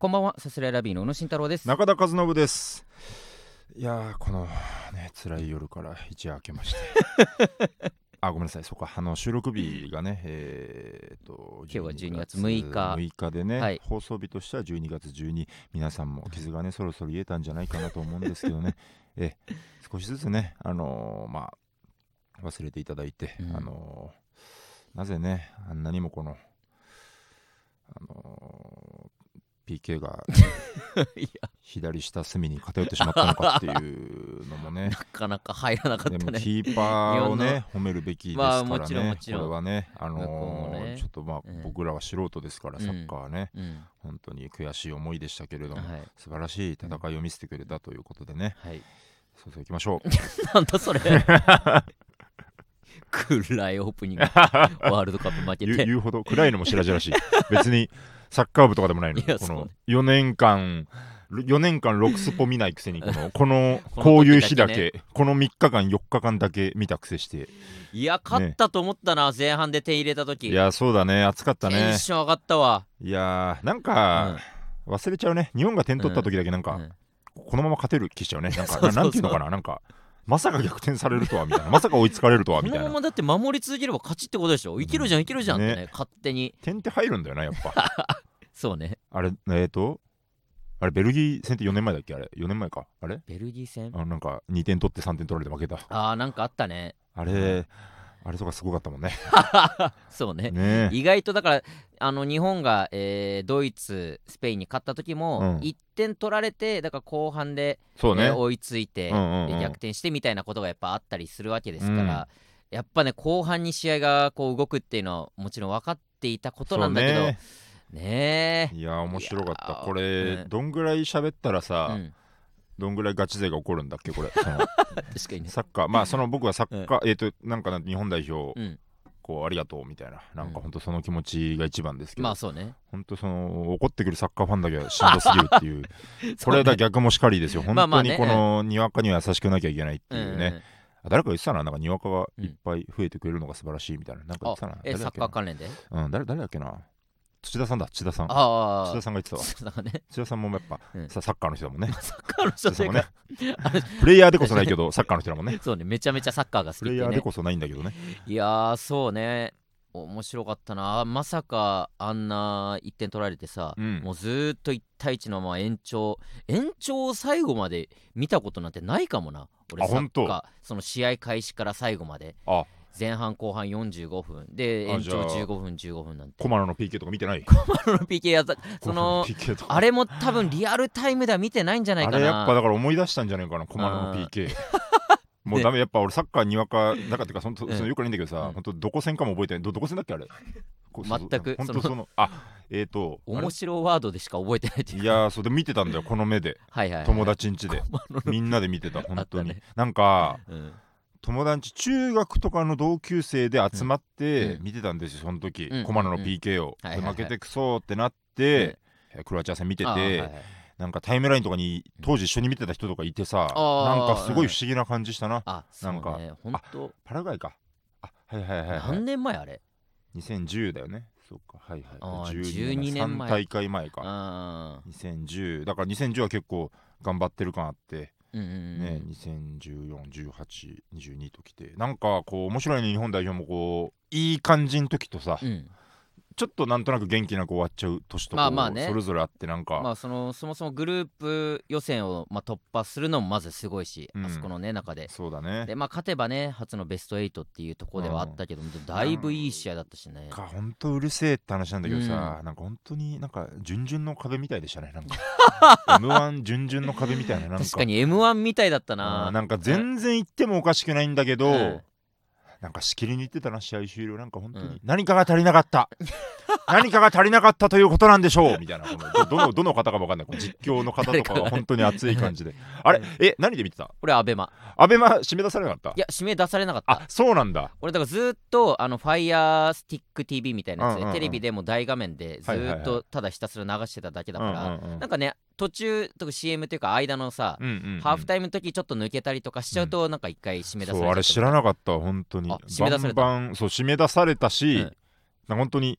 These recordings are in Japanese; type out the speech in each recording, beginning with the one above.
こんばんはさすらいラビーの宇野慎太郎です。中田和信です。いやーこのね辛い夜から一夜明けまして。あごめんなさい。そうかあの収録日がねえー、と今日は12月6日。6日でね、はい。放送日としては12月12皆さんも傷がねそろそろ癒えたんじゃないかなと思うんですけどね。え少しずつねあのーまあ忘れていただいて、うん。あのーなぜねあんなにもこのあのー PK が 左下隅に偏ってしまったのかっていうのもね。なかなか入らなかったね。キーパーをね褒めるべきですからね、まあこれはねあの向こうもね。ーちょっとまあ、うん。僕らは素人ですからうん。サッカーはね、うん。本当に悔しい思いでしたけれども、はい。素晴らしい戦いを見せてくれたということでね、はい。そうそう行きましょう。なんだそれ。暗いオープニング。ワールドカップ負けて。言うほど暗いのも白々しい。別にサッカー部とかでもないのこのそうね。4年間4年間6スポ見ないくせに このこのこういう日だけこの3日間4日間だけ見たくせして。いや勝ったと思ったな、前半で点入れた時。いやそうだね。暑かったテねンション上がったわ。いやーなんか、忘れちゃうね。日本が点取った時だけなんか、うん。このまま勝てる気しちゃうね。なんか そう。なんていうのかな。なんかまさか逆転されるとはみたいな。まさか追いつかれるとはこのまみたいな。まだって守り続ければ勝ちってことでしょ。いけるじゃんいけるじゃんってねね。勝手に。点って入るんだよなやっぱ。そうね。あれえーとあれベルギー戦って4年前だっけ？あれ？4年前か。あれ？ベルギー戦？あなんか2点取って3点取られて負けた。あーなんかあったね。あれあれとかすごかったもんね。そうね。ね。え意外とだからあの日本が、えードイツスペインに勝った時も、うん。1点取られてだから後半で、そうね。えー追いついて、うんうんうん。で逆転してみたいなことがやっぱあったりするわけですから、やっぱね後半に試合がこう動くっていうのはもちろん分かっていたことなんだけどね。え。いや面白かった。これ、うん。どんぐらい喋ったらさ、うん、どんぐらいガチ勢が起こるんだっけこれ。確かにね。サッカー。まあその僕はサッカー、えっ、となんかな日本代表、うん。こうありがとうみたいな。なんかうん本当その気持ちが一番ですけど、まあそうね。本当その怒ってくるサッカーファンだけはしんどすぎるっていう。これだ逆もしかりですよ。本当にこのにわかには優しくなきゃいけないっていうね、うん。うん。あ誰か言ってたな。なんかにわかがいっぱい増えてくれるのが素晴らしいみたいな。なんか言あってたな。えサッカー関連で？うん誰誰だっけな土田さんだ土田さん。ああ土田さんが言ってたわ。なんかね。土田さんもやっぱ、うん。さサッカーの人だもんね。サッカーの人という土田さんもかね。プレイヤーでこそないけどサッカーの人だもんね。そうねめちゃめちゃサッカーが好きプレイヤーでこそないんだけどね。いやーそうね。面白かったな。まさかあんな1点取られてさ、うん。もうずーっと1対1のまま延長。延長を最後まで見たことなんてないかもな。俺サッカー。その試合開始から最後まで。あ前半後半45分。で延長あじゃあ15分15分なんて。コマロの PK とか見てない？コマロの PK やったその PK とか。あれも多分リアルタイムでは見てないんじゃないかな。あれやっぱだから思い出したんじゃないかなコマロの PK もうダメやっぱ俺サッカーにわかだからってかそのそのよくないんだけどさ、うん。本当どこ戦かも覚えてない。どどこ戦だっけあれ？全く本当その あえっ、ー、と面白ワードでしか覚えてないっていういやーそれで見てたんだよこの目で。はいはい、はい、友達ん家で。みんなで見てた本当に、ね。なんかうん友達中学とかの同級生で集まってうん。見てたんですよその時、うん。コマロの PK を、負けてくそうってなって、クロアチア戦見てて、なんかタイムラインとかに当時一緒に見てた人とかいてさ、なんかすごい不思議な感じしたな、なんかパラグアイか。あはいはいはい、は何い、年前あれ？2010だよね。そうか。はいあはい。ー12 12年前。3大会前か。あ2010だから2010は結構頑張ってる感あって、うんうんうん。ね20141822ときて。なんかこう面白いね日本代表もこういい感じの時とさ、うんちょっとなんとなく元気なく終わっちゃう年とまあまあね。それぞれあってなんか、まあそのそもそもグループ予選をまあ突破するのもまずすごいし、うん。あそこのね中で。そうだね。でまあ勝てばね初のベスト8っていうところではあったけど、だいぶいい試合だったしね。か本当うるせえって話なんだけどさ、なんか本当になんか準々の壁みたいでしたねなんか。M1 準々の壁みたいななんか。確かに m 1みたいだったあなーなんか全然行ってもおかしくないんだけど、うんなんかしきりに言ってたな試合終了。なんか本当に、うん。何かが足りなかった。何かが足りなかったということなんでしょう。みたいな。どどのどの方か分かんない。実況の方とかが 本当に熱い感じで。あれえ何で見てた？これアベマ。アベマ締め出されなかった？いや指名出されなかった。あそうなんだ。俺だからずっとあのファイヤースティック TV みたいなやつで、うんうんうん。テレビでも大画面でずっとただひたすら流してただけだから、うんうんうん。なんかね途中とか CM というか間のさ、うんうんうん。ハーフタイムの時ちょっと抜けたりとかしちゃうと、なんか一回締め出されそうあれ知らなかったわ本当に。あ締め出された。バンバンそう締め出されたし、うん。本当に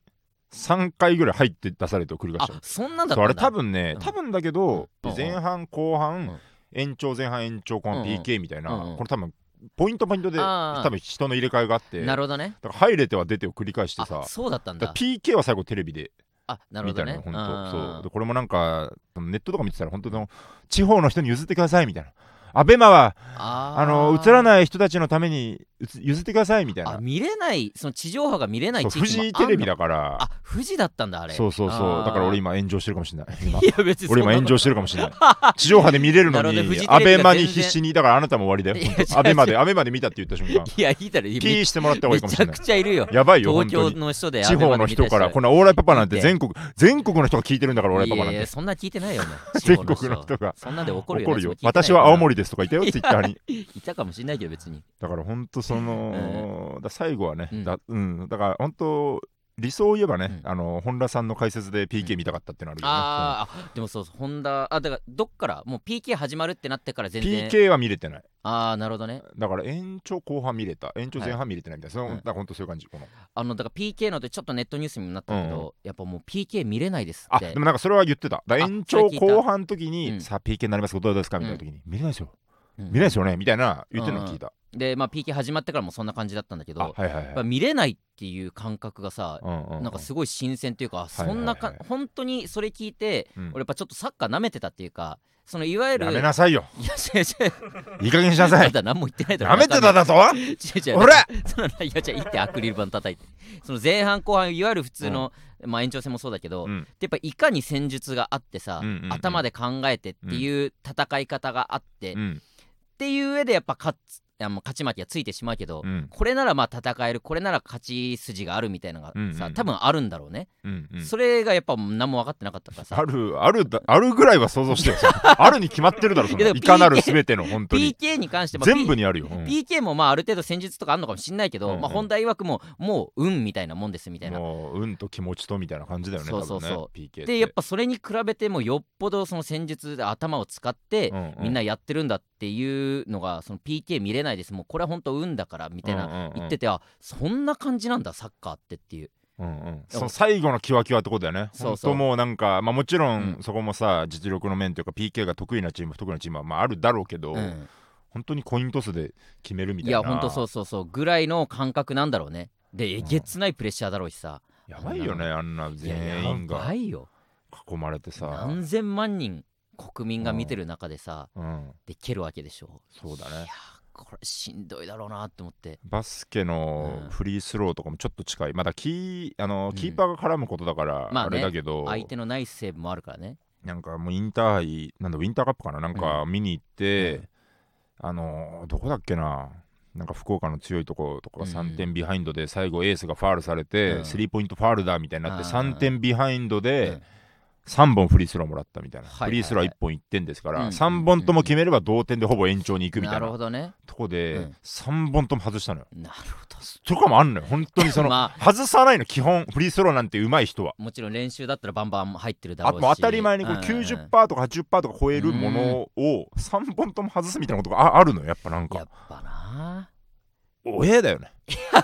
3回ぐらい入って出されて繰り返あし。たのそんなんだったんだ。多分ね、うん。多分だけど、うん。前半後半、うん。延長前半延長後半うんうん。PK みたいな、うんうん。これ多分ポイントポイントで多分人の入れ替えがあってなるほどね。だから入れては出てを繰り返してさあそうだったんだ。PK は最後テレビであなるほどね。みたいな本当。う。んそうでこれもなんかネットとか見てたら本当の地方の人に譲ってくださいみたいなアベマはあの映らない人たちのために譲ってくださいみたいな。あ見れないその地上波が見れない地域もフジテレビだだから。あ富士だったんだあれ。そうそうそう。だから俺今今炎上してるかもしれない。今 いや別に俺今炎上ししてるかもしれない。地上波で見れるのにアベマに必死にだからあなたも終わりだよ。アベマでアベマで見たって言った瞬間。いやいいだろめピーしてもらった方がいいかもしれない。めちゃくちゃいるよ。やばいよ本東京の人で地方の人からこののオーライパパなんて全国全国の人が聞いてるんだからオーライパパなんて。そんな聞いてないよね全国の人が。そんなんで怒るよ怒るよ。私は青森ですとか言ったよツイッターに。いたかもしれないけど別に。だから本当その、だ最後はね、うん。だうん、だから本当理想を言えばね、うん。あの本田さんの解説で PK 見たかったってのあるよね、あーあでもそうそうホンダあだからどっからもう PK 始まるってなってから全然。PK は見れてない。ああなるほどね。だから延長後半見れた。延長前半見れてないみたいな、そのうん。だから本当そういう感じこの。あのだから PK のでちょっとネットニュースにもなったけど、うん。うんやっぱもう PK 見れないですあって。でもなんかそれは言ってた。延長後半の時に、うんさあ PK になりますけどどうですか？みたいな時に、見れないですよ。うん見れないですよね？みたいな言ってるの聞いた、でまあ PK 始まってからもそんな感じだったんだけどあはいはいはい。やっぱ見れないっていう感覚がさ、うんうんうん。なんかすごい新鮮っていうか、そんなかはいはい。はい本当にそれ聞いて、うん。俺やっぱちょっとサッカー舐めてたっていうかそのいわゆるやめなさいよ。いや違う違う。いい加減にしなさい。まだ何も言ってないだろやめてただと違う違う。俺！そのいやじゃあいいってアクリル板叩いて。その前半後半いわゆる普通の、まあ延長戦もそうだけど、うん。やっぱいかに戦術があってさ、うんうんうん。頭で考えてっていう戦い方があって、っうん。ていう上でやっぱ勝ついやもう勝ち負けはついてしまうけど、うん。これならまあ戦えるこれなら勝ち筋があるみたいなのがさ、うんうん多分あるんだろうね、うんうん。それがやっぱ何も分かってなかったからさ。あるあるだあるぐらいは想像してよ あるに決まってるだろそのいかなる全ての本当に。PK に関しても全部にあるよ、うん。PK もまあある程度戦術とかあるのかもしんないけど、うんうん。まあ、本題曰くももう運みたいなもんですみたいな。もう運と気持ちとみたいな感じだよねそうそうそう。ねでやっぱそれに比べてもよっぽどその戦術で頭を使ってみんなやってるんだっていうのがその PK 見れないです。もうこれは本当運だからみたいな言っててあそんな感じなんだサッカーってっていう。うんうん。その最後のキワキワってことだよね。そうそう。本当もうなんかまあもちろんうん。そこもさ実力の面というか PK が得意なチーム不得意なチームはまああるだろうけど、うん本当にコイントスで決めるみたいいなやほんとそうそうそう。ぐらいの感覚なんだろうね。でえげつないプレッシャーだろうしさ。やばいよねあんない全や員やばがいよ。囲まれてさ、何千万人国民が見てる中でさうん、で蹴るわけでしょ。そうだねこれしんどいだろうなって思って。バスケのうん。フリースローとかもちょっと近い。まだキーあのうん。キーパーが絡むことだからあまあね。れだけど、相手のナイスセーブもあるからね。なんかもうインターハイなんだウィンターカップかな？なんか見に行って、うん。あのーどこだっけな？なんか福岡の強いとことかうん。3点ビハインドで最後エースがファールされて、うん。スリーポイントファールだみたいになってあー3点ビハインドうでん3本フリースローもらったみたいな、はいはいはい。フリースローは1本1点ですから、うん3本とも決めれば同点でほぼ延長に行くみたな。いるなほどね。とこで、うん。3本とも外したのよ。なるほど。とかもあんのよ。本当にその、ま外さないの基本フリースローなんて上手い人は。もちろん練習だったらバンバン入ってるだろうし。あ当たり前にこれうんうんうん。90%とか80%とか超えるものを3本とも外すみたいなことがああるのよやっぱなんやかっぱな。おえだよね。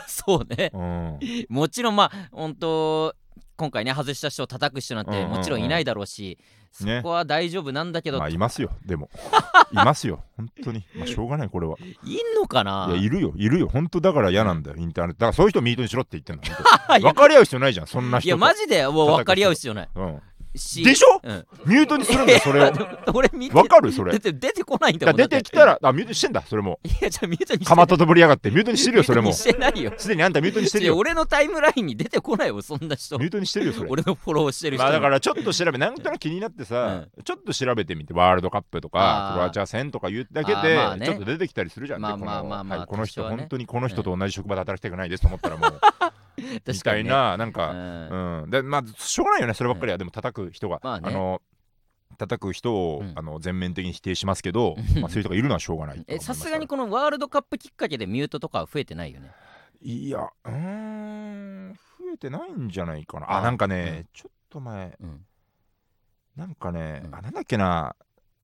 そうね。うん。もちろんまあ本当今回ね外した人を叩く人なんてうんうんうん。もちろんいないだろうし、そねこは大丈夫なんだけど、まあいますよ。でも。いますよ。本当に。まあしょうがないこれは。いんのかな？いやいるよ。いるよ。本当だから嫌なんだよインターネット。だからそういう人ミートにしろって言ってんの。分 かり合う必要ないじゃんそんな人と。いやマジで。もう分かり合う必要ない。うんしでしょ？うん、ミュートにするんだよそれを。俺見て分かる？それ。出て出てこないんだだもん出てきたらあミュートにしてんだそれも。いやじゃあミュートにかまととぶりやがってミュートにしてるよそれも。してないよ。すでにあんたミュートにしてるよ。俺のタイムラインに出てこないよそんな人。ミュートにしてるよそれ。俺のフォローしてる人。まあだからちょっと調べなんとなく気になってさ、ちょっと調べてみてワールドカップとかクロアチア戦とか言うだけあで、ね。ちょっと出てきたりするじゃん、まあまあまあまあはいこの人、ね。本当にこの人と同じ職場で働きたくないですと思ったらもうみ確かに、ね、たいななんうか、ん。うん。でまあしょうがないよねそればっかりは、でも叩く人が、まあね。の叩く人を、うん。あの全面的に否定しますけど、うん。まあ、そういう人がいるのはしょうがない えさすがにこのワールドカップきっかけでミュートとかは増えてないよね。いやうーん増えてないんじゃないかな。ああなんかね、ちょっと前。うん。なんかね、うん。あなんだっけな、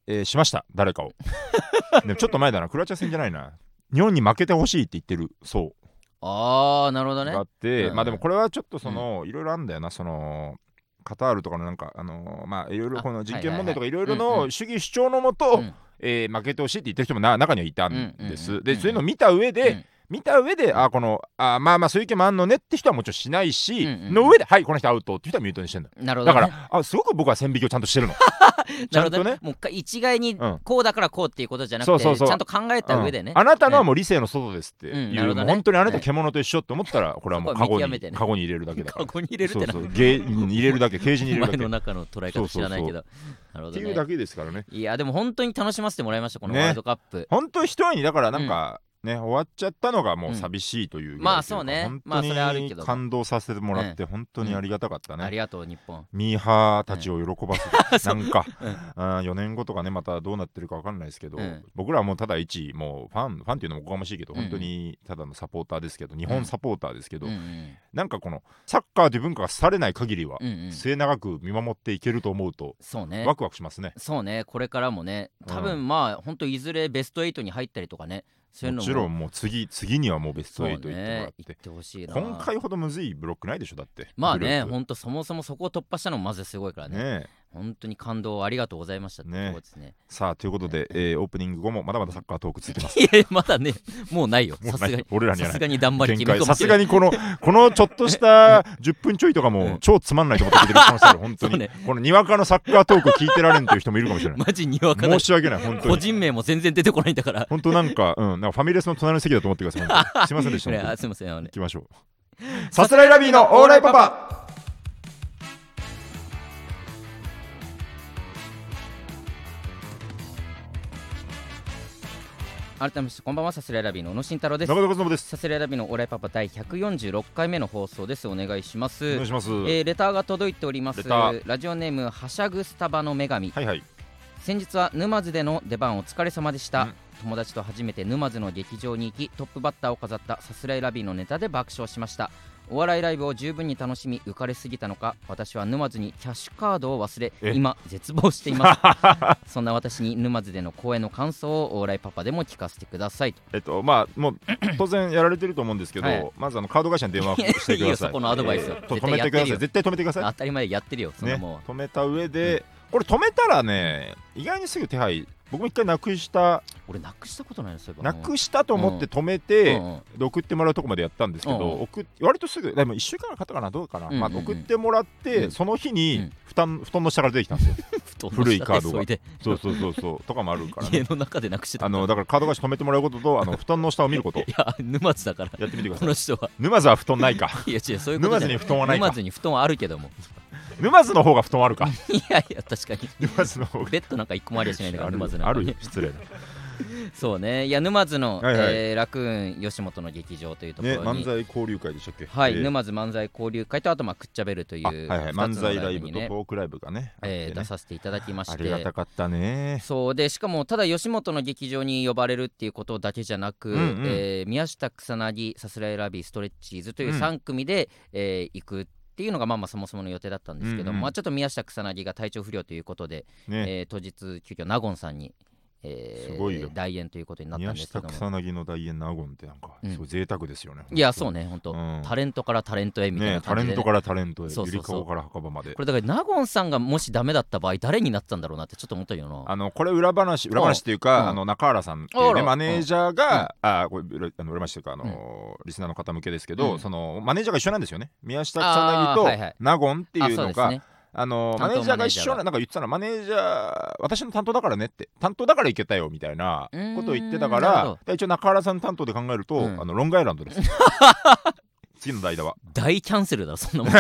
えーしました誰かを。でもちょっと前だな。クロアチア戦じゃないな。日本に負けてほしいって言ってる。そうああなるほどね。があって、うんまあでもこれはちょっとその、いろいろあるんだよなそのカタールとかのなんかあのーまあいろいろあこの人権問題とかいろいろの主義主張のもと、うん。えー負けてほしいって言ってる人もな中にはいたんです、うんうんうん。でそういうのを見た上で、うん。見た上で、あこのあまあまあそういう意見もあんのねって人はもちろんしないし、うんうんうん。の上ではいこの人アウトって人はミュートにしてるの。だなるほどね、からあすごく僕は線引きをちゃんとしてるの。ち なるほどね。もうか一概にうん。こうだからこうっていうことじゃなくて、ちゃんと考えた上でね、うん。あなたのはもう理性の外ですって。いう、本当にあなた獣と一緒って思ったら これはもうカゴに、に入れるだけだから。カゴに入れるってなそう入れるだけ ケージに入れるだけ。前の中の捉え方知らないけど。なるほどね。っていうだけですからね。いやでも本当に楽しませてもらいましたこのね。ワールドカップ、本当一重にだからなんか、ね終わっちゃったのがもう寂しいというぐらいまあそうね。本まあそれある当けど。に感動させてもらって本当にありがたかったね、ありがとう日本。ミーハーたちを喜ばせて、なんか、うん。あ4年後とかねまたどうなってるか分かんないですけど、うん。僕らはもうただ一もうファンファンっていうのもおこがましいけど、うん。うん本当にただのサポーターですけど日本サポーターですけど、うんうんなんかこのサッカーという文化がされない限りは、うんうん。末永く見守っていけると思うとそうね。ワクワクしますね。そうね。これからもね。多う分まあ本当いずれベスト8に入ったりとかねそういうのも。もちろんもう次次にはもうベストそう8行ってもらねって、行ってほしいな。今回ほどむずいブロックないでしょだって。まあねグループ。本当そもそもそこを突破したのもまずすごいからね。ね本当に感動をありがとうございましたね。ね。さあということで、えーオープニング後もまだまだサッカートークついてます。いやまだねもうないよ。さすがに俺らにはさすがにりさすがににこのこのちょっとした 10分ちょいとかうん。も超つまんないと思って聞いてる可能性ある本当に、ね。このにわかのサッカートーク聞いてられんという人もいるかもしれない。マジにわか申し訳ない本当に。個人名も全然出てこないんだから。本当なんかうんなんかファミレスの隣の席だと思ってくださいすいませんでした ねすいません行きましょう。さすらいラビーのオーライパパ改めましてこんばんはさすらいラビーの小野慎太郎です。中田和伸です。さすらいラビーのオーライパパ第146回目の放送です。お願いします。お願いします、えーレターが届いております。ラジオネームはしゃぐスタバの女神。はいはい。先日は沼津での出番お疲れ様でした、うん。友達と初めて沼津の劇場に行きトップバッターを飾ったさすらいラビーのネタで爆笑しましたお笑いライブを十分に楽しみ浮かれすぎたのか私は沼津にキャッシュカードを忘れえ？今絶望しています。そんな私に沼津での公演の感想をお笑いパパでも聞かせてくださいと。えっとまあもう当然やられてると思うんですけど、はい。まずあのカード会社に電話してください。いいよそこのアドバイスえー止めてください。絶対止めてください。当たり前やってるよそんなねもん、止めた上で、これ止めたらね意外にすぐ手配僕も一回なくした俺なくしたことないのそういえば。なくしたと思って止めて、うん送ってもらうとこまでやったんですけど、うんうん。送っ割とすぐでも1週間かかったかなどうかな、うんうんうん。まあ、送ってもらって、うん。その日うにん。布団布団の下から出てきたんですよ。古いカードが。そうそうそうそう。とかもあるから家ねの中でなくしてあのだからカード会社止めてもらうこととあの布団の下を見ること。いや沼津だから。やってみてくだこさい。の人は。沼津は布団ないか。いや違うそういうこと沼津にじゃない。布団はないか。沼津に布団はあるけども沼津の方が布団あるか。いやいや確かに。沼津の方が。ベッドなんか一個もありゃしないんだからある沼津なんかねあるよ。失礼なそうね。いや沼津の、はいはい。えーラクーン吉本の劇場というとこねろに、漫才交流会でしたっけ？はい、えー。沼津漫才交流会とあとまあクッチャベルというあはいはい。漫才ライブとトークライブがねね。えー出させていただきましありがてたかったね。そうでしかもただ吉本の劇場に呼ばれるっていうことだけじゃなく、うんうん。えー宮下草薙さすらいラビーストレッチーズといううん。3組で、えー行くっていうのがまあまあそもそもの予定だったんですけど、うんうんまあ、ちょっと宮下草薙が体調不良ということで、ね。えー当日急遽納言さんに、えーすごいよ。代演ということになった宮んですけども。下草薙の大演納言ってなんかうん。すごい贅沢ですよね、いやそうねね本当、うん。タレントからタレントへみたいねな感じで、ねタレントからタレントへそうそうそう。ゆりかごから墓場まで。これだから納言さんがもしダメだった場合誰になったんだろうなってちょっと思ったよな。あのこれ裏話裏話っていうか、うん。あの中原さんっていう、ね、マネージャーが、あこれ裏あの裏話というかあの、リスナーの方向けですけど、うん。そのマネージャーが一緒なんですよね。宮下草薙とあーはいはい。納言っていうのが、あのマネージャーが一緒ななんか言ってたのマネージャー私の担当だからねって。担当だから行けたよみたいなことを言ってたから一応中原さん担当で考えると、うん。あのロングアイランドです。次の代打は。大キャンセルだそんなもん。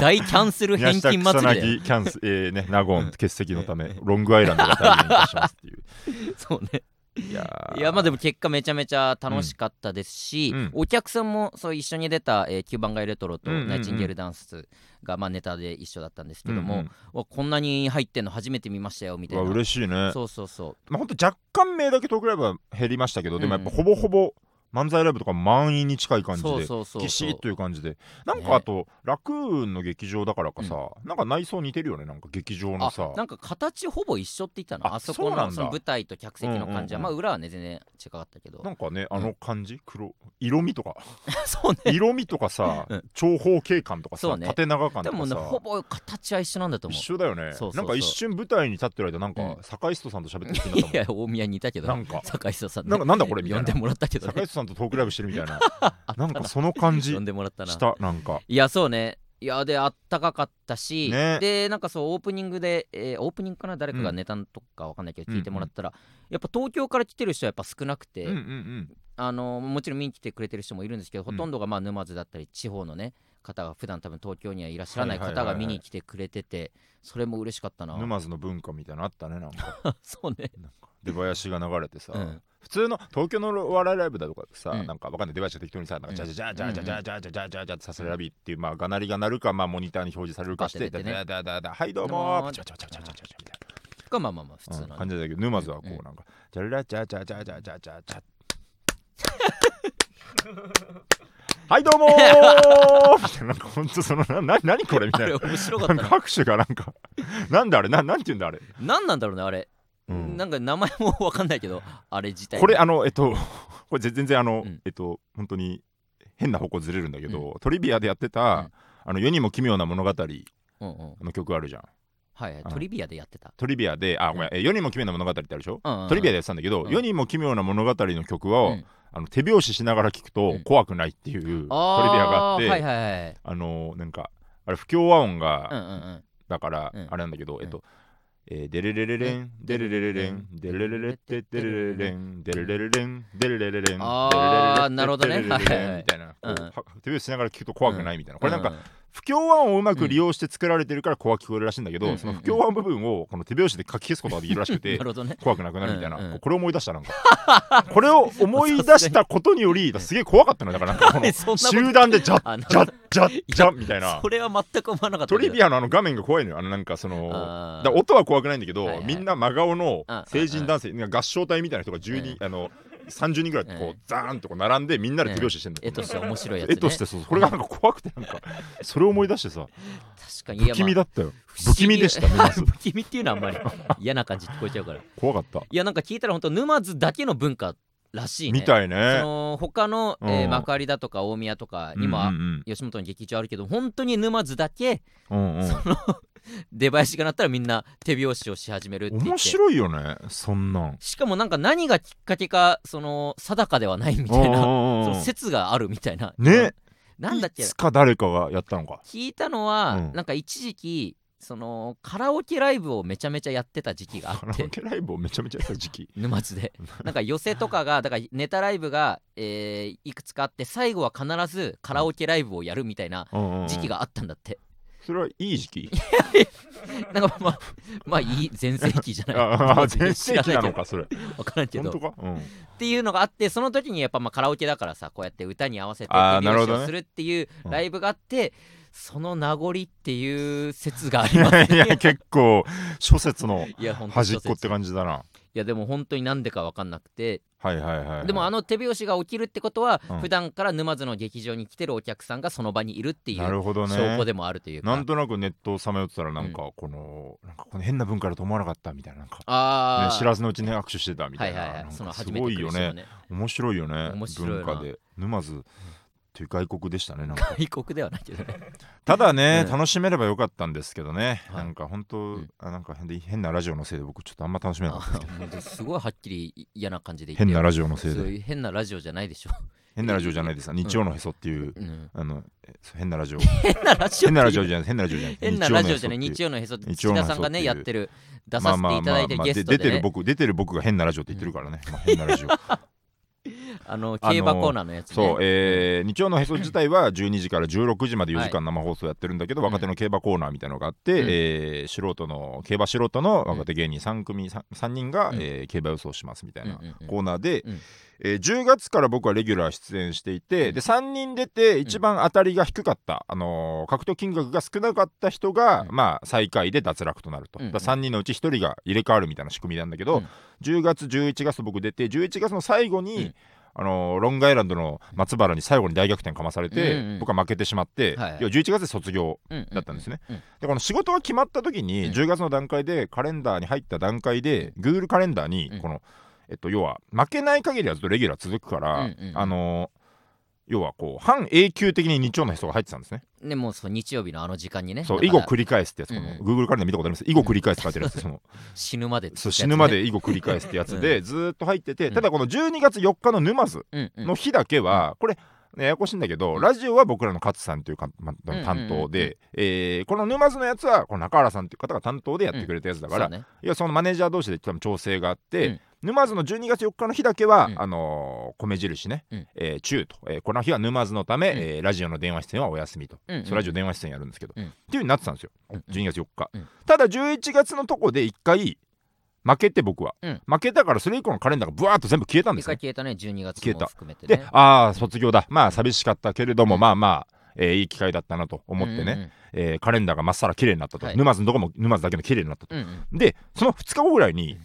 大キャンセル返金祭りだキャンス、えーね、納言うん。欠席のためロングアイランドが代演いたしますっていう。そうねいやー。いやまあでも結果めちゃめちゃ楽しかったですし、うん。お客さんもそう一緒に出た、えー、9番街レトロとうんうんうん。ナイチンゲールダンスが、まあ、ネタで一緒だったんですけども、うんうん。わこんなに入ってんの初めて見ましたよみたいな。嬉しいね。そうそうそう。まあ、ほんと若干名だけトークライブは減りましたけど、でもやっぱうん。ほぼほぼ漫才ライブとか満員に近い感じでぎしっという感じで。なんね。かあと、ラクーンの劇場だからかさ、なんか内装似てるよねなんか劇場のあさなんか形ほぼ一緒って言ったの？ああそこそうなんだ。のその舞台と客席の感じは、うんうんうん。まあ裏はね全然違かったけど。なんかねあの感じ？黒？色味とか。そうね。色味とかさ、うん。長方形感とかさ、ね。縦長感でもねとかさほぼ形は一緒なんだと思う。一緒だよね。なんか一瞬舞台に立ってる間なんか、うん。坂井ストさんと喋ってる気になったいや大宮にいたけど。なんか。坂井人さんね。なんかなんだこれみたいな。呼んでもらったけどね。井さんとトークライブしてるみたいな。なんかその感じ呼んでもらったな。したなんか。いやそうね。いやであったかかったし、ね。でなんかそうオープニングで、えーオープニングかな？誰かがネタとかわかんないけど聞いてもらったら、やっぱ東京から来てる人はやっぱ少なくて、うんうんうんあのもちろん見に来てくれてる人もいるんですけど、うん。ほとんどがまあ沼津だったり地方のね方が普段多分東京にはいらっしゃらない方が見に来てくれててそれも嬉しかったな。沼津の文化みたいなのあったねなんか。そうね。なんか出囃子が流れてさ、うん。普通の東京のお笑いライブだとかでさ、うん。なんかわかんない出囃子が適当にさなんかうん。ジャジャジャジャジャジャジャジャジャジャジャってさせらびっていうまあがなりが鳴るかまあモニターに表示されるかしてはいどうもーパチャパチャパチャパチャパチャみたいがまあまあまあ普通な、の、うん感じだけど沼津はこうんうなんかジャララジャジャジャジャジャジャジャ はいどうもー。みたいななんかほんとそのなな何これ？みたいな。あれ面白かったななんか拍手がなんか。なんだあれ？ななんて言うんだあれ、何なんだろうねあれ、うん。なんか名前もわかんないけどあれ自体。これあのえっと これ全然あの、うん。えっと本当に変な方向ずれるんだけど、トリビアでやってた、ん。あの世にも奇妙な物語うんうん。の曲あるじゃん。はいはい。うん。トリビアでやってた、トリビアであごめん、え世にも奇妙な物語ってあるでしょ、うんうんうん。トリビアでやってたんだけど、うん。世にも奇妙な物語の曲を、うんあの手拍子しながら聞くとうん。怖くないっていうトリビあアがあって、はいはいはい。あのなんかあれ不協和音が、うんうんうん。だから、うん。あれなんだけど、えっと、えーデレレレレン、デレレレレン、デレレレテデレレレン、デレレレレン、デレレレレン、デレレレレンはいはいはい。みたいな、手拍子しながら聞くと怖くないみたいな。これなんかうう不協和音をうまく利用して作られてるから怖く聞こえるらしいんだけど、うん。その不協和音部分をこの手拍子で書き消すことができるらしくて 怖くなくなるみたいな、うんうんこれを思い出したなん。かこれを思い出したことによりすげえ怖かったのだからなんかこの 集団でジャッジャッジャッジャッみたいな。それは全く思わなかったトリビアアのあの画面が怖いのよ。あのなんかその音は怖くないんだけど、はいはい。みんな真顔のうん成人男性、合唱隊みたいな人が12、あの30人ぐらいこう、うんザーンとこう並んでみんなで手拍子してんだよ、絵として面白いやつ、ね、絵としてそう。これがなんか怖くてなんかそれを思い出してさ確かに。不気味だったよ。不気味でした 不気味っていうのはあんまり嫌な感じ聞こえちゃうから。い怖かった、やなんか聞いたら本当沼津だけの文化らしいね。みたいそねの他の、え幕張だとか大宮とかにも、うんうん吉本の劇場あるけど本当に沼津だけうんうん出囃子が鳴ったらみんな手拍子をし始めるって言って。面白いよねそんなん。しかもなんか何がきっかけかその定かではないみたいなその説があるみたいな。ね。なんだっけ？いつか誰かがやったのか。聞いたのは、うん。なんか一時期そのカラオケライブをめちゃめちゃやってた時期があカラってオケライブをめちゃめちゃやった時期。沼津で。なんか寄せとかがだからネタライブが、えーいくつかあって最後は必ずカラオケライブをやるみたいな時期ががあったんだって、それはいい時期？なんかまあまあいい全盛期じゃない。ああ全盛期なのかかそれ。分からんけど。本当か？うん。っていうのがあってその時にやっぱまあカラオケだからさこうやって歌に合わせて手拍子をするっていううん。ライブがあって、その名残っていう説があります いや結構諸説の端っこってい感じだな。やでも本当になんでか分かんなくてはいはいはいはい。でもあの手拍子が起きるってことは、うん。普段から沼津の劇場に来てるお客さんがその場にいるっていうなるほどね。証拠でもあるというか、なんとなくネットをさまよってたらなんかこの、なんかこの変な文化だと思わなかったみたいななんか、ああ、ね、知らずのうちに握手してたみたはいいな,、はいはい。そのなすごいよね。ね面白いよね。文化で。沼津という外国でしたねなんか。外国ではないけどね。ただね、うん。楽しめればよかったんですけどね、はい。なんか本当、うん。あなんか変なラジオのせいで僕ちょっとあんま楽しめなかった。すごいはっきり嫌な感じで変なよラジオのせいで。変なラジオじゃないでしょ、変なラジオじゃないです。日曜のへそっていう、うん、あの変なラジオ。変なラジオ変なラジオってじゃない変なラジオじゃない。変なラジオじゃない。日曜曜のへそ日曜のへそ土田さんがねやってる出させていただいてるゲストでね。で出てる僕出てる僕が変なラジオって言ってるからね、まあ、変なラジオあの競馬コーナーのやつね。そう、えー日曜のへそ自体は12時から16時まで4時間生放送やってるんだけど、はい若手の競馬コーナーみたいなのがあって、うん。えー素人の競馬素人の若手芸人3組 3, 3人が、うん。えー競馬予想しますみたいなコーナーで、うん。えー10月から僕はレギュラー出演していて、うん。で3人出て一番当たりが低かった、あのー獲得金額が少なかった人が、うん。まあ最下位で脱落となると、うんうん。だ3人のうち1人が入れ替わるみたいな仕組みなんだけど、うん。10月11月と僕出て11月の最後に、うんあのーロングアイランドの松原に最後に大逆転かまされて、うんうん僕は負けてしまって、はいはい。要は11月で卒業うんだったんですね、うんでこの仕事が決まった時に、うん。10月の段階でカレンダーに入った段階で、Google カレンダーにうん。この、えっと、要は負けない限りはずっとレギュラー続くから、うんうんうん。あのー要はこう半永久的に日曜の人が入ってたんですね。でもうそう日曜日のあの時間にね。そう以後繰り返すってやつ、このうん Google カレンダー見たことあります？以後繰り返すって書いてあるやつその。死ぬまでそう死ぬまで以後繰り返すってやつで、ずーっと入ってて、うん。ただこの12月4日の沼津うんうんの日だけは、これ、ねややこしいんだけど、うん。ラジオは僕らの勝さんというか、ま、うんうんうん担当で、えーこの沼津のやつはこの中原さんという方が担当でやってくれたやつだから、そうね。いやそのマネージャー同士で多分調整があって、うん沼津の12月4日の日だけは、うん。あのー米印ね、うん。えー中と、えーこの日は沼津のため、うん。えーラジオの電話出演はお休みと、うんうん。そうラジオ電話出演やるんですけど、うん。っていう風になってたんですよ、うん。うん12月4日、うん。ただ11月のとこで1回負けて僕は、うん。負けたからそれ以降のカレンダーがブワーッと全部消えたんで一すね。回消えたね。12月消えた。も含めてでねああ卒業だ。まあ寂しかったけれども、うん。まあまあ、えーいい機会だったなと思ってね、うんうんえーカレンダーがまっさら綺麗になったと、はい。沼津のどこも沼津だけの綺麗になったと、うんうん。でその2日後ぐらいに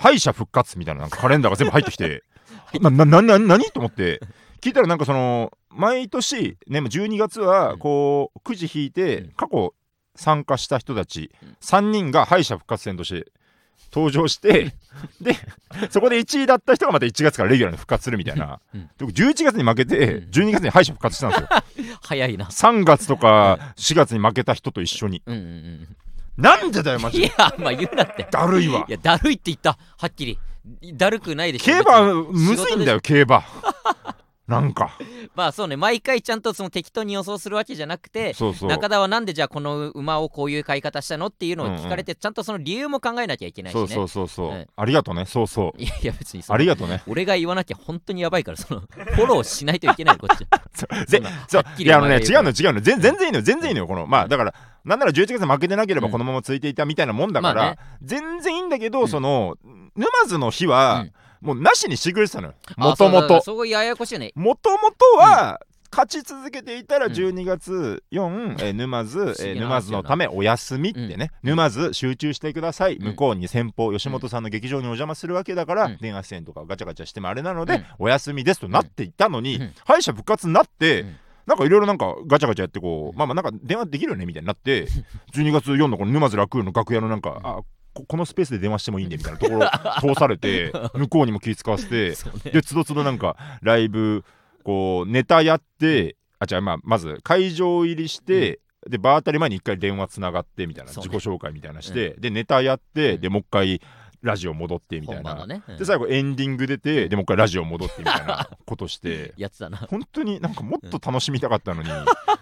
敗者復活みたいななんかカレンダーが全部入ってきて なななな何？と思って聞いたらなんかその毎年ね12月はこうくじ引いてうん。過去参加した人たちうん。3人が敗者復活戦として登場してでそこで1位だった人がまた1月からレギュラーに復活するみたいな、うん。で僕11月に負けてうん。12月に敗者復活したんですよ。早いな。3月とか4月に負けた人と一緒に。うんうんうんなんでだよマジいでやまあ言うなって。だるいわ。いやだるいって言った。はっきり。だるくないでしょ競馬むずいんだよよ競馬。なんか。まあそうね。毎回ちゃんとその適当に予想するわけじゃなくてそうそう。中田はなんでじゃあこの馬をこういう買い方したのっていうのを聞かれて、ちゃんとその理由も考えなきゃいけないしね。そうそうそうそう、うん。ありがとねそうそう。いやいや別にそのありがとね。俺が言わなきゃ本当にやばいからそのフォローしないといけないこっちそうぜそんなそう。はっきりいやあのね違うの違うの。全全然いいのよ。全然いいのよこの。まあだからなんなら11月負けてなければうん。このままついていたみたいなもんだから、まあね。全然いいんだけど、うん。その沼津の日は、もうなしにしてくれてたのよ。もともとそこややこしいよね。もともとは、勝ち続けていたらうん。12月4、えー沼津、え思ー沼津のためお休みってね、沼津集中してください、うん。向こうに先方吉本さんの劇場にお邪魔するわけだから、うん。電話出演とかガチャガチャしてもあれなので、うん。お休みですとなっていたのに、うん。敗者復活になって、うんなんかいろいろなんかガチャガチャやってこう、まあまあなんか電話できるよねみたいになって 12月4のこの沼津楽園の楽屋のなんか、あここのスペースで電話してもいいんでみたいなところ 通されて 向こうにも気使わせてでつどつどなんかライブこうネタやってあじゃあまあまず会場入りして、でバー当たり前に一回電話つながってみたいな、自己紹介みたいなして、でネタやって、うん。でもう一回ラジオ戻ってみたいな、ね、うん。で最後エンディング出てでもう一回ラジオ戻ってみたいな ことして。やつだな。本当になんかもっと楽しみたかったのに、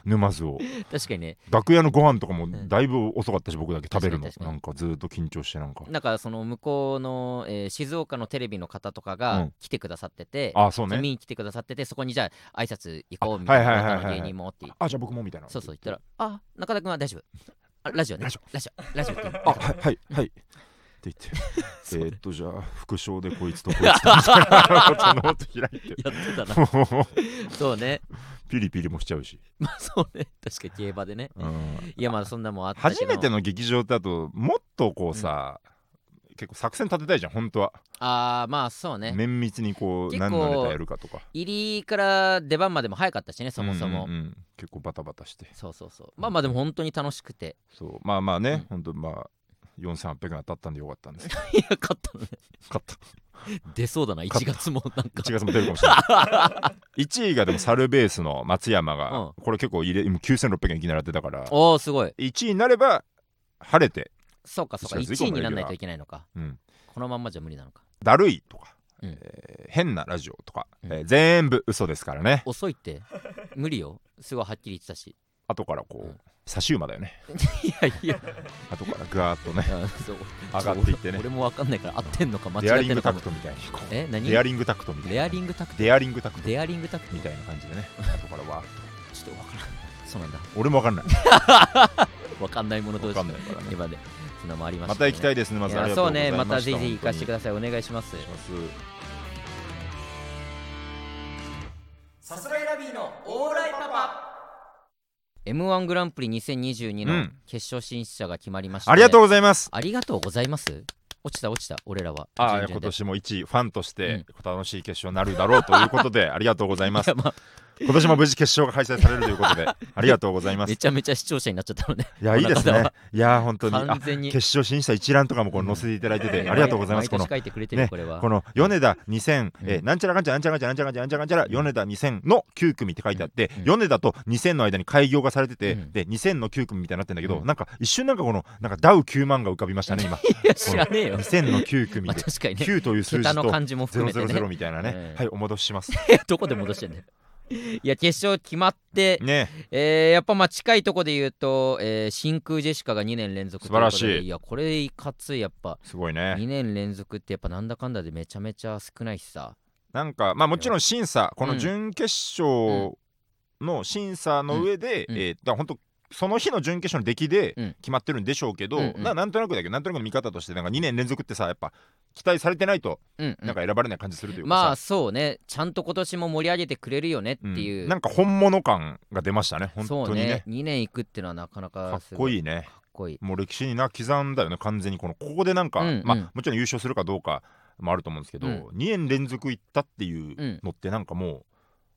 沼津を。確かにね。楽屋のご飯とかもだいぶ遅かったし僕だけ食べるの。なんかずーっと緊張してなんか。なんかその向こうの、えー静岡のテレビの方とかうがん。来てくださってて、あそうね。見に来てくださっててそこにじゃあ挨拶行こうみたいな芸人もって。あじゃあ僕もみたいな。そうそう言ったら「あ中田君は大丈夫。あラジオね。ラジラジオラジオ。あはいはいはいって言って。えーっとじゃあ副賞でこいつとこいつとみたいなことノート開いてやってたな。そうね。ピリピリもしちゃうし、まあそうね。確かに競馬でね。うん。いやまあそんなもんあった初めての劇場だともっとこうさ、結構作戦立てたいじゃん本当は、ああまあそうね。綿密にこう何のネタやるかとか。入りから出番までも早かったしねそもそも、うんうんうん。結構バタバタして。そうそうそう。まあまあでも本当に楽しくて。そう。まあまあね、うん。本当まあ4800円当たったんでよかったんです。け どいや勝ったのね。勝った。出そうだな1月もなんか。1月も出るかもしれない。1位がでもサルベースの松山が、うこれ結構入れ今9600円いきなり当てたから。おおすごい。1位になれば晴れて、そうかそうか1月以降1位もにならないといけないのか。うん、このまんまじゃ無理なのか。だるいとか、うん。えー変なラジオとか、うん。えー全部嘘ですからね。遅いって。無理よ。すごいはっきり言ってたし後からこう、うん。差し馬だよね。いやいや。後からガーッとね上がっていってね。俺もわかんないから合ってんのか間デア違ってんのかも。リングタクトみたいえ何？デアリングタクトみたいレなアリングタクト？デアリングタクト。デアリングタクト？みたいな感じでね。後からわちょっとわからん。そうなんだ。俺もわかんない。わかんないもの同わ士かんないからね。今でそんなのもありましたまた行きたいですねまいずそうね。ましたぜひぜひ行かせてくだださい。お願いします。さすらいラビーのオーライパパ M1 グランプリ2022のうん。決勝進出者が決まりました、ありがとうございます。ありがとうございます。落ちた落ちた俺らは。ああ準々で今年も一ファンとしうん。て楽しい決勝になるだろうということで ありがとうございます。いやまあ今年も無事決勝が開催されるということで ありがとうございます。めちゃめちゃ視聴者になっちゃったのねいやいいですね。いや本当に。あ完全に。決勝進出一覧とかもこう載せていただいててありがとうございますこの。ねこれは。この米田2000、うんえーなんちゃらかんちゃらなんちゃらかんちゃらなんちゃらかんちゃら米田2000の9組って書いてあって、うん。米田と2000の間に開業がされてて、うん。で2000の9組みたいになってんだけど、うん。なんか一瞬なんかこのなんかダウ9万が浮かびましたね今。いや知らねえよ。2000の9組まあで、確かにね。9という数字と桁の漢字も含めて000ねみたいなね、ええはいお戻しします。どこで戻してんだよ いや決勝決まって、ね。えーやっぱまあ近いとこで言うと、えー真空ジェシカが2年連続素晴らしい。いやこれいかついやっぱすごいね。2年連続ってやっぱなんだかんだでめちゃめちゃ少ないしさ。なんかまあもちろん審査この準決勝の審査の上で、うん。うん。えーだ本当その日の準決勝の出来でうん。決まってるんでしょうけど、うんうん。ななんとなくだけどなんとなくの見方としてなんか2年連続ってさやっぱ期待されてないとうん、うんなんか選ばれない感じするというかまあさ、そうね。ちゃんと今年も盛り上げてくれるよねってう。ん。いう、なんか本物感が出ましたね。本そう当にね。ね。2年行くっていうのはなかなかかっこいいね。かっこいい。もう歴史にな刻んだよね完全にこのここでなんか、うんうん。まあもちろん優勝するかどうかもあると思うんですけど、うん。2年連続行ったっていうのってなんかもう、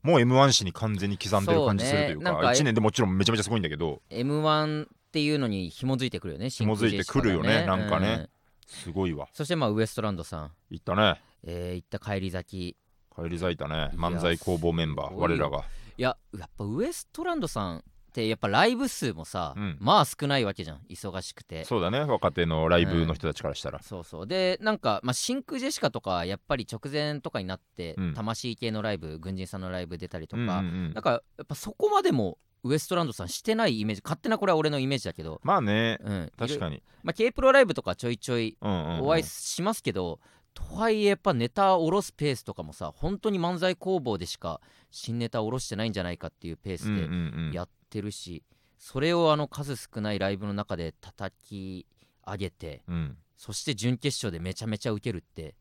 もう M1 史に完全に刻んでる感じするというかね。か1年でもちろんめちゃめちゃすごいんだけど。m 1っていうのに紐づいてくるよね紐づいてくるよねなんかね。うんすごいわ。そしてまあウエストランドさん。行ったね。えー、行った帰り咲き。帰り咲いたね。漫才工房メンバー我らが。いややっぱウエストランドさんってやっぱライブ数もさ、うん。まあ少ないわけじゃん。忙しくて。そうだね。若手のライブの人たちからしたら、そうそう。でなんか、まあ、真空ジェシカとかやっぱり直前とかになって、うん。魂系のライブ軍人さんのライブ出たりとか、うんうんうん。なんかやっぱそこまでもウエストランドさんしてないイメージ勝手なこれは俺のイメージだけど、まあね。うん、に、確かに、まあ、K プロライブとかちょいちょいうんうんうん。お会いしますけど、とはいえやっぱネタ下ろすペースとかもさ本当に漫才工房でしか新ネタ下ろしてないんじゃないかっていうペースでうんうんうん。やってるし、それをあの数少ないライブの中で叩き上げてうん。そして準決勝でめちゃめちゃ受けるって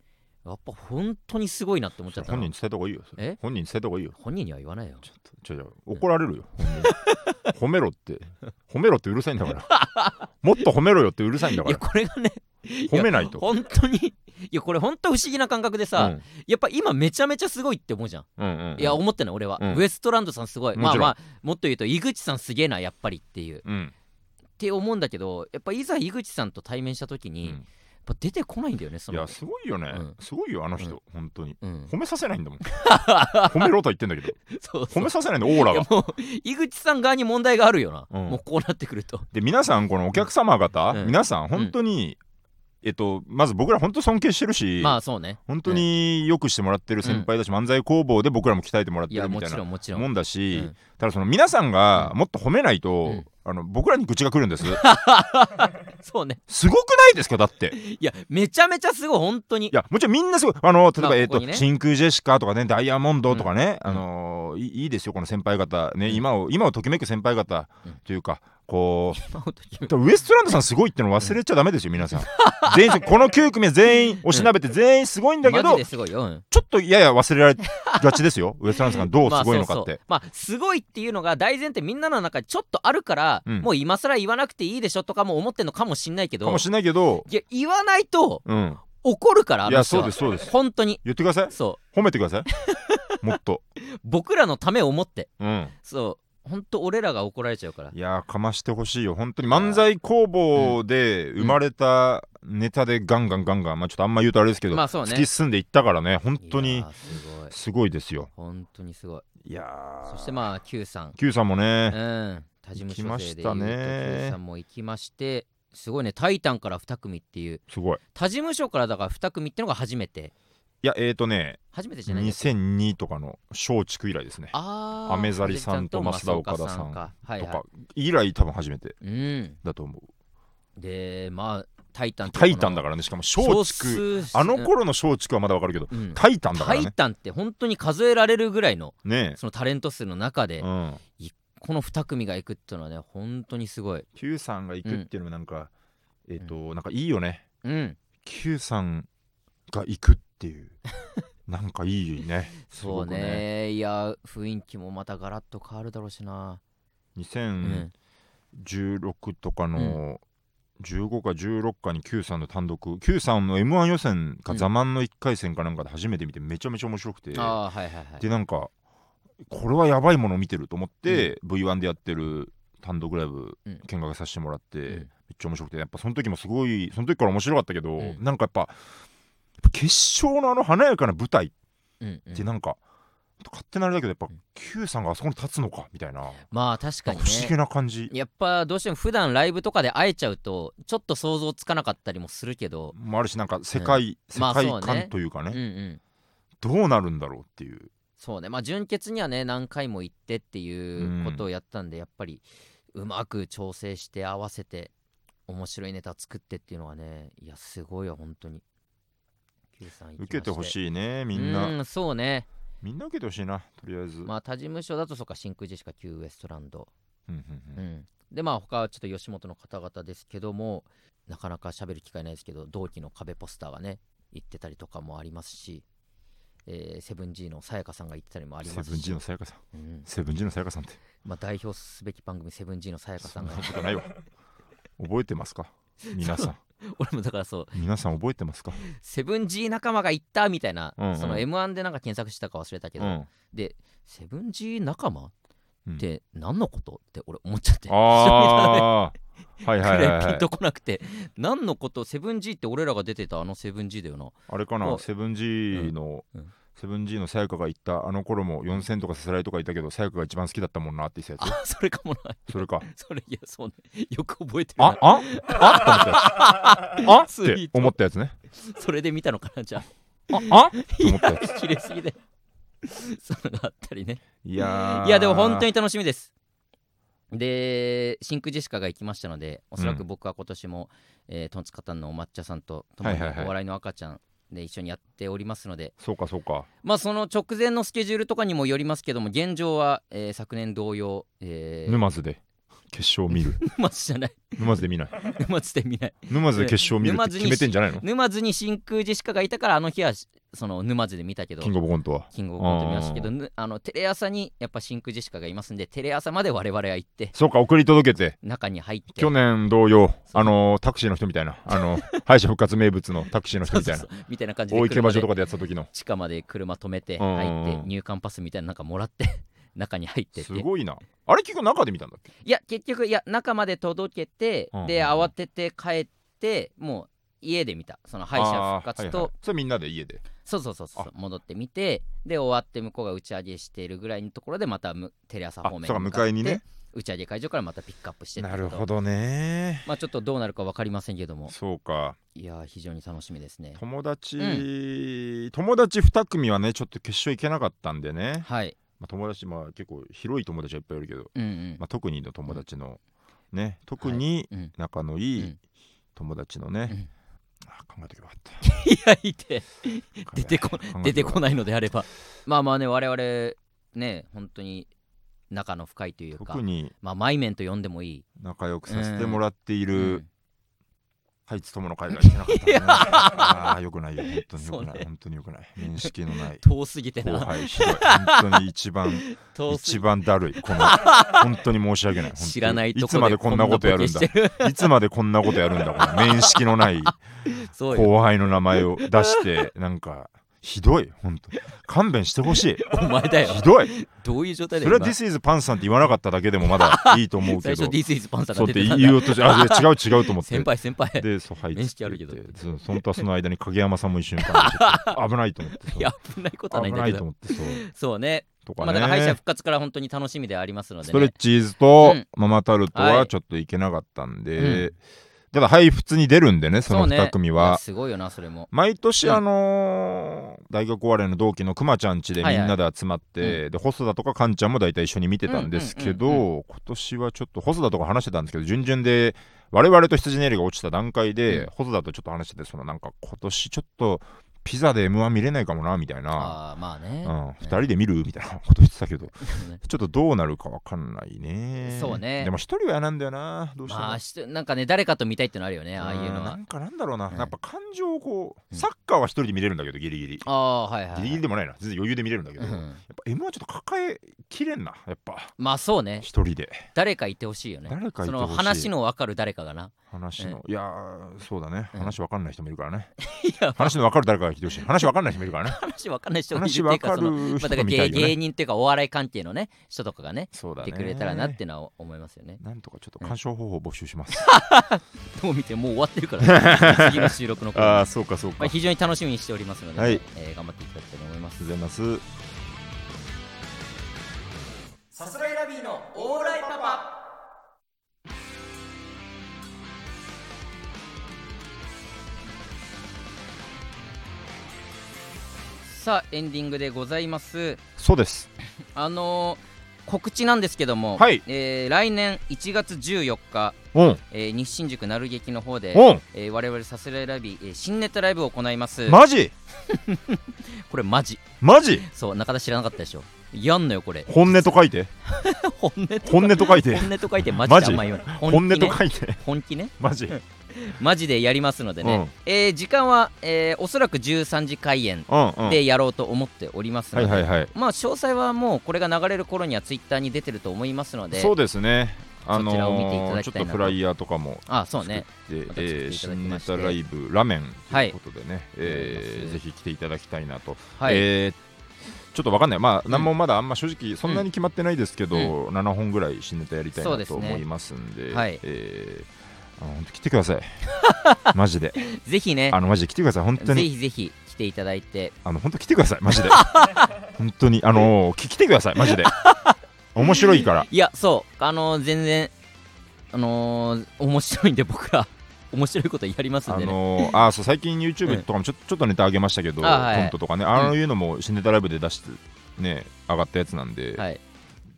やっぱ本当にすごいなって思っちゃったな。本人に伝えた方がいいよえ？本人に伝えた方がいいよ。本人には言わないよ。ちょっとちょ怒られるよ、褒めろって。褒めろってうるさいんだから。もっと褒めろよってうるさいんだいやからこれがね褒めないと。本当にいやこれ本当不思議な感覚でさ、うん。やっぱ今めちゃめちゃすごいって思うじゃん、うんうんうん。いや思ってない俺は、うん。ウエストランドさんすごい。まあまあもっと言うと井口さんすげえなやっぱりっていう。うん。って思うんだけどやっぱいざ井口さんと対面した時に、ぱ出てこないんだよねその。いやすごいよね、うん。すごいよあの人、うん。本当に。うん、褒めさせないんだもん。褒めろとは言ってんだけど。そうそう。褒めさせないんだオーラが。いやもう井口さん側に問題があるよな、うん。もうこうなってくると。で皆さんこのお客様方、うん。皆さん本当に、えっとまず僕ら本当尊敬してるし、まあそうね。本当によくしてもらってる先輩だし、漫才工房で僕らも鍛えてもらってるみたいなろんもちろん。もんだし、うん。ただその皆さんがうん。もっと褒めないと、うんあの僕らに愚痴が来るんです。そうね。すごくないですか？だって。いやめちゃめちゃすごい本当に。いやもちろんみんなすごいあの例えば、えっ、まあことこにね。真空ジェシカとかねダイヤモンドとかね、うん。あのーいいいですよこの先輩方。ね、うん。今を今をときめく先輩方うんというかこう。ウエストランドさんすごいっての忘れちゃダメですよ皆さん。全員この9組は全員おしなべて全員すごいんだけど、うん。ちょっとやや忘れられがちですよ ウエストランドさんがどうすごいのかって、まあすごいっていうのが大前提みんなの中でちょっとあるから、うん。もう今更言わなくていいでしょとかも思ってんのかもしんないけどかもしれないけど。いや言わないとうん。怒るからあいやそうですそうです。本当に。言ってください。そう。褒めてください。もっと。僕らのためを思って。うん。そう本当俺らが怒られちゃうから。いやーかましてほしいよ。本当に漫才工房で生まれたネタでガンガンガンガンまあちょっとあんま言うとあれですけど、まあそうね。突き進んでいったからね本当いにすごい。ですよ。本当にすごい。いやー。そしてまあ Q さん。Q さんもうね、ん他事務所行きま生で言うとしたね Q さんも行きましてすごいね。タイタンから2組っていう。すごい。他事務所からだから2組ってのが初めていやえーとね初めてじゃないんだっけ？2002とかの松竹以来ですね。あーアメザリさんと増田岡田さんとか以来多分初めてだと思う。でまあタイタンタイタンだかからね。しかも松竹あの頃の松竹はまだわかるけどうん。タイタンだかタらね。イタンって本当に数えられるぐらいのねそのタレント数の中で、えうん。この2組が行くっていうのはね本当にすごい。Q さんが行くっていうのもなんか、えっ、となんかいいよね。うん。Q さんが行くっていう。なんかいいね。す そうね。いや雰囲気もまたガラッと変わるだろうしな、う2016ん、とかの15か16かに Q さんの単独 Q さんの m 1予選かうん座満の1回戦かなんかで初めて見てめちゃめちゃ面白くて、ああはいはいはいでなんかこれはやばいものを見てると思って、V1 でやってる単独ライブうん。見学させてもらって、うん。めっちゃ面白くて。やっぱその時もすごいその時から面白かったけど、うん。なんかやっぱ決勝のあの華やかな舞台っうんうん。てなんか、勝手なあれだけどやっぱ、うん。Q さんがあそこに立つのかみたいな。まあ確かに不思議ねな感じ。やっぱどうしても普段ライブとかで会えちゃうとちょっと想像つかなかったりもするけど。もあるしなんか世界、まあ世界観というかね、うんうんどうなるんだろうっていう。そうね。まあ純潔にはね何回も行ってっていうことをやったんで、やっぱりうまく調整して合わせて面白いネタ作ってっていうのはねいやすごいよ本当に受けてほいしいねみんな。うんそうね。みんな受けてほしいなとりあえず、まあ他事務所だとそうか真空ジェシカ Q ウエストランド。うんうんううん。んでまあ他はちょっと吉本の方々ですけどもなかなか喋る機会ないですけど同期の壁ポスターがね行ってたりとかもありますし、えーセブン G のさやかさんが行ってたりもありますし。セブン G のさやかさん。うん。セブン G のさやかさんって。まあ、代表すべき番組セブン G のさやかさそんなんがことないわ。覚えてますか？皆さん。俺もだからそう。皆さん覚えてますか？セブン G 仲間が行ったみたいな、うんうん。その M1 でなんか検索したか忘れたけど、うん。でセブン G 仲間うん。って何のこと？って俺思っちゃって。ああ はいはいくはい。ピンとこなくて。何のこと？セブン G って俺らが出てたあのセブン G だよな。あれかおなセブン G のうん。うんセブン G のさやかが言ったあの頃も4000とかさすらいとかいたけどさやかが一番好きだったもんなって言ってたやあそれかもなつそれか。それいやそうね。よく覚えてるな。あああ って思ったやつあって思ったやつね。それで見たのかなじゃあ。あってあ思ったやつ。綺麗すぎでそういうのがあったりね。いやー。いやでも本当に楽しみです。で真空ジェシカが行きましたのでおそらく僕は今年も、えートンツカタンのお抹茶さんと共にお笑いの赤ちゃんで一緒にやっておりますので、そうかそうか。まあその直前のスケジュールとかにもよりますけども現状は、えー昨年同様、えー、沼津で決勝見る。沼津じゃない。沼津で見ない。沼津で見ない。沼津で決勝見るって決めてんじゃないの？沼津に真空ジェシカがいたからあの日はその沼津で見たけどキングオブコントは？キングオブコント見ましたけどぬあのテレ朝にやっぱ真空ジェシカがいますんでテレ朝まで我々は行ってそうか送り届けて。中に入って。去年同様あのタクシーの人みたいな。あの 敗者復活名物のタクシーの人みたいな。みたいな感じで大池場所と車でかでやってた時の。地下まで車止めて入って入館パスみたいななんかもらって 中に入ってって。すごいな。あれ結局中で見たんだっけ？いや結局いや中まで届けてで慌てて帰ってもう家で見た。その敗者復活あーはいはとい。それみんなで家で？そうそうそうそう戻ってみてで終わって向こうが打ち上げしているぐらいのところでまたむテレ朝方面あそうか向かって迎えにね。打ち上げ会場からまたピックアップしてなるほどね。まあちょっとどうなるか分かりませんけども。そうか。いやー非常に楽しみですね。友達、友達2組はねちょっと決勝行けなかったんでね、はい。まあ、友達まあ結構広い友達はいっぱいいるけど、うんうん。まあ、特にの友達のね特にうん。仲のいいうん。友達のね、うん。あ考えておけば いやいて。出てこ出てこいないのであれば。まあまあね我々ね本当に仲の深いというか特にまあマイメンと呼んでもいい。仲良くさせてもらっている、うんハイツ友の会が行けなかった、ね、ああよくないよ。本当によくない、ね。本当によくない。面識のない。遠すぎて後な輩ひどい。本当に一番 一番だるい。この 本当に申し訳ない。知らないとこいつまでこんなことやるんだ。いつまでこんなことやるんだ。この面識のない後輩の名前を出してなんかひどい本当。に勘弁してほしい。お前だよ。ひどい。どういう状態それは This is パンさんって言わなかっただけでもまだいいと思うけど。最初 This is パンサーそうって言おうとあ違う違うと思って。先輩先輩。でそうはい面識あるけど。そうそんとその間に影山さんも一緒にいたんでちょっと危ないと思っていや危ないことはないん危ないだけどと思ってそう。そうね。とかまあだから敗者ね復活から本当に楽しみでありますのでストレッねチーズとうん。ママタルトははい。ちょっといけなかったんうでただはい普通に出るんでねそのうね。2組は。すごいよなそれも。毎年うん。あのー大学お笑いの同期のくまちゃん家でみんなで集まって、で細田とかかんちゃんも大体一緒に見てたんですけど、うんうん。今年はちょっと細田とか話してたんですけど順々で我々と羊ネイルが落ちた段階で、うん。細田とちょっと話しててそのなんか今年ちょっとピザで m 1見れないかもなみたいな、ああまあね。うん、2人で見るみたいなこと言ってたけど。ね ちょっとどうなるかわかんないね。そうね。でも一人は嫌なんだよなどうしても、まあしなんかね誰かと見たいってのあるよねああいうのはんなんかなんだろうな、うんやっぱ感情をこう、うん。サッカーは一人で見れるんだけどギリギリ。ああはいはいはい。ギリギリでもないな。全然余裕で見れるんだけど、やっうんぱ M はちょっと抱えきれんなやっぱ。まあそうね。一人で。誰かいてほしいよね。誰かいてほしい。その話の分かる誰かがな話の、いやーそうだね。うん話わかんない人もいるからね、話のわかる誰かが聞いてほしい。話わかんない人もいるからね。話わかんない人がいるって話わかいうか芸が見たいよね、芸人っていうかお笑い関係のね人とかがねそうだね。来てくれたらなっていうのは思いますよね。なんとかちょっと鑑賞方法を募集します、もう見てもう終わってるから、ね、次の収録のああそうかそうか、まあ、非常に楽しみにしておりますので、頑張っていただきたいと思います。ございます。さすらいラビーのオーライパパさあエンディングでございます。そうです。あのー告知なんですけども、はい。えー来年1月14日、おん。えー日新宿なる劇の方で、おん。えー我々さすらいラビー、えー新ネタライブを行います。マジ？これマジ。マジ？そう中田知らなかったでしょ。やんのよこれ。本音と書いて。本音と書いて。本音と書いてマジマジ？であんま言わない。本音と書いて。本気ね。マジ？マジでやりますのでね、うん。えー時間は、えーおそらく13時開演うんうん。でやろうと思っておりますので、はいはいはい。まあ詳細はもうこれが流れる頃にはツイッターに出てると思いますので。そうですね。あのそちらを見ていたーちょったいなと。とフライヤーとかもあそうね。で、また作ってえーいただき新ネまして。タライブラメンということでね、はいえーぜひ来ていただきたいなと、はい、えーちょっとわかんない、まあ、うん。何もまだあんま正直そんなに決まってないですけど、う7本ぐらい新ネタやりたいなそうですねと思いますんで、はい。えー本当来てください、マジで、ぜひね。あのマジで来てください、本当ぜに、ひぜひ来ていただいて。あの本当来てください、マジで、本当に、あのき来てください、マジで、面白いから、いやそう。あのー全然あのー面白いんで僕ら。面白いことやりますんあでね、のあそう最近 YouTube とかもちょ,、ちょっとネタ上げましたけど、あはい。コントとかね、ああいうのも新ネタライブで出して、ね、上がったやつなんで、はい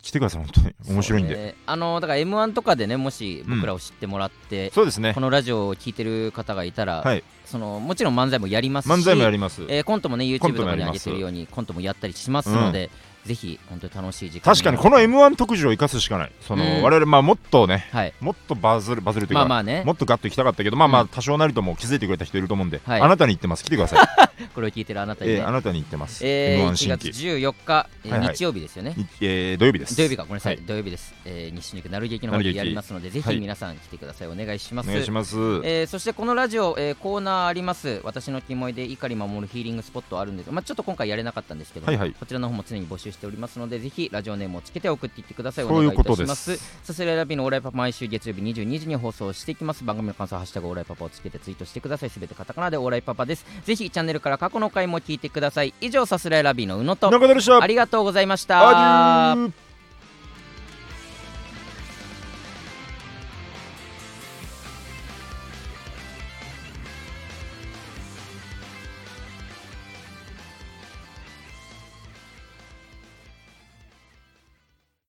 来てください、本当に、面白いんで。ねあのーだから m 1とかでねもし僕らを知ってもらって、そうですねこ。のラジオを聞いてる方がいたら、はい。そのもちろん漫才もやりますし漫才もやります。えーコントもねコ YouTube とかに上げてるようにコントもやったりしますので、ぜひ本当に楽しい時間確かにこの M1 特需を生かすしかない。その、うん。我々まあもっとね、はい。もっとバズるバズるというか、まあまあね。もっとガッと行きたかったけど、まあまうあ多少なりとも気づいてくれた人いると思うんで、はい。あなたに言ってます。来てください。これを聞いてるあなたにね、えーあなたに言ってます。えー M1 1新月規。14日、えーはいはい。日曜日ですよね。いえー土曜日です。土曜日かごめんなさい、はい。土曜日です、えー、日新宿なる劇の方でやりますのでぜはい。ひ皆さん来てください、お願いします。お願いします。えーそしてこのラジオ、えーコーナーあります。私のキモいで怒り守るヒーリングスポットあるんですが、まあ、ちょっと今回やれなかったんですけど、はいはい。こちらの方も常に募集しておりますのでぜひラジオネームをつけて送っていってください。お願いいたしでます。すさす。らいラビのオーライパパ毎週月曜日22時に放送していきます。番組の感想ハッシュタグオーライパパをつけてツイートしてください。すべてカタカナでオーライパパです。ぜひチャンネルから過去の回も聞いてください。以上さすらいラビの宇野と中田でした。ありがとうございました